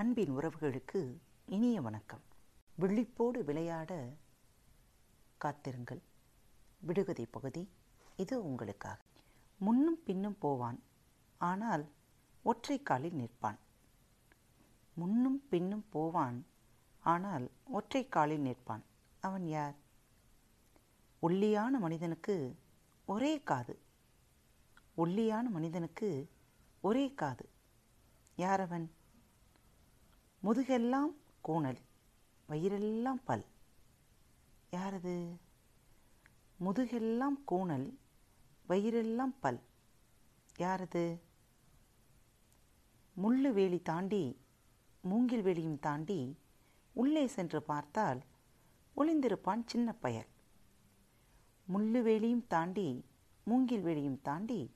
அன்பின் உறவுகளுக்கு இனிய வணக்கம். விழிப்போடு விளையாட காத்திருங்கள். விடுகதை பகுதி இது உங்களுக்காக. முன்னும் பின்னும் போவான் ஆனால் ஒற்றை காலில் நிற்பான். முன்னும் பின்னும் போவான் ஆனால் ஒற்றை காலில் நிற்பான். அவன் யார்? ஒல்லியான மனிதனுக்கு ஒரே காது. ஒல்லியான மனிதனுக்கு ஒரே காது. யாரவன் முதுகெல்லாம் கூணல் வயிறெல்லாம் பல். யாரது? முதுகெல்லாம் கூணல் வயிறெல்லாம் பல். யாரது? முள்ளு வேலி தாண்டி மூங்கில் வேலியும் தாண்டி உள்ளே சென்று பார்த்தால் ஒளிந்திருப்பான் சின்ன பயல். முள்ளு வேலியும் தாண்டி மூங்கில் வேலியும் தாண்டி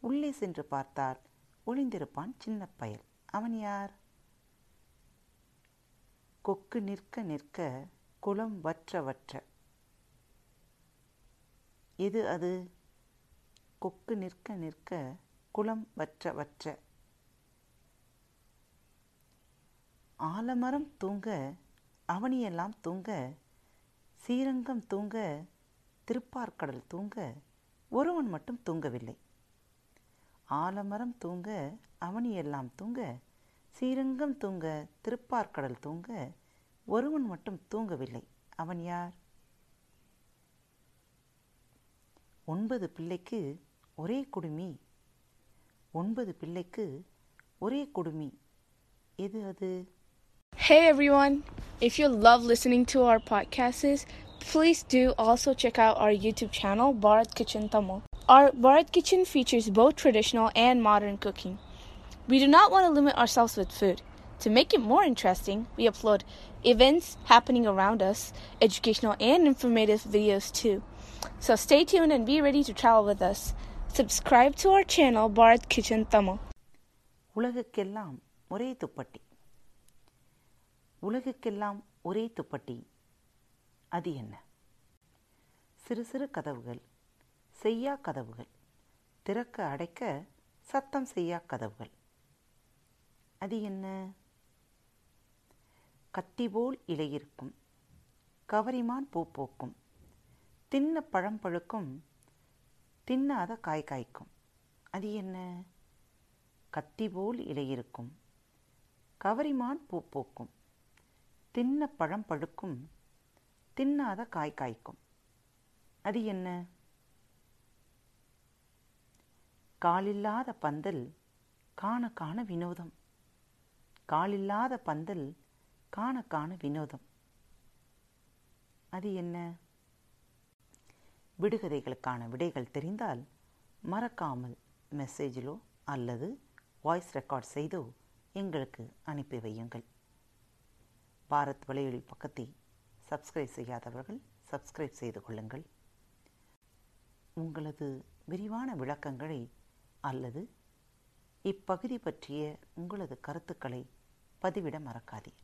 உள்ளே சென்று பார்த்தால் ஒளிந்திருப்பான் சின்ன பயல். அவன் யார்? கொக்கு நிற்க நிற்க குளம் வற்ற வற்ற. எது அது? கொக்கு நிற்க நிற்க குளம் வற்ற வற்ற. ஆலமரம் தூங்க அவனியெல்லாம் தூங்க ஸ்ரீரங்கம் தூங்க திருப்பார்க்கடல் தூங்க ஒருவன் மட்டும் தூங்கவில்லை. ஆலமரம் தூங்க அவனியெல்லாம் தூங்க ஸ்ரீரங்கம் தூங்க திருப்பார்கடல் தூங்க ஒருவன் மட்டும் தூங்கவில்லை அவன் யார் ஒன்பது பிள்ளைக்கு ஒரே குடுமி ஒன்பது பிள்ளைக்கு ஒரே குடுமி எது அது Hey everyone! If you love listening to our podcasts, please do also check out our YouTube channel, Bharat Kitchen Tamil. Our Bharat Kitchen features both traditional and modern cooking. We do not want to limit ourselves with food. To make it more interesting, we upload events happening around us, educational and informative videos too. So stay tuned and be ready to travel with us. Subscribe to our channel, Bharat Kitchen Tamil. உலகுக்கெல்லாம் ஒரே துப்பட்டி உலகுக்கெல்லாம் ஒரே துப்பட்டி அது என்ன சிறு சிறு கதவுகள் செய்யா கதவுகள் திறக்க அடைக்க சத்தம் செய்யா கதவுகள் அது என்ன? கத்தி போல் இலையிருக்கும் கவரிமான் பூ பூக்கும் தின்ன பழம் பழுக்கும் தின்னாத காய் காய்க்கும். அது என்ன? கத்தி போல் இலையிருக்கும் கவரிமான் பூ பூக்கும் தின்ன பழம் பழுக்கும் தின்னாத காய் காய்க்கும். அது என்ன? காலில்லாத பந்தல் காண காண வினோதம். காலில்லாத பந்தல் காண காண வினோதம். அது என்ன? விடுகதைகளுக்கான விடைகள் தெரிந்தால் மறக்காமல் மெசேஜிலோ அல்லது வாய்ஸ் ரெக்கார்ட் செய்தோ எங்களுக்கு அனுப்பி வையுங்கள். பாரத் வலையொலி பக்கத்தை சப்ஸ்கிரைப் செய்யாதவர்கள் சப்ஸ்கிரைப் செய்து கொள்ளுங்கள். உங்களது விரிவான விளக்கங்களை அல்லது இப்பகுதி பற்றிய உங்களது கருத்துக்களை பதிவிட மறக்காதீர்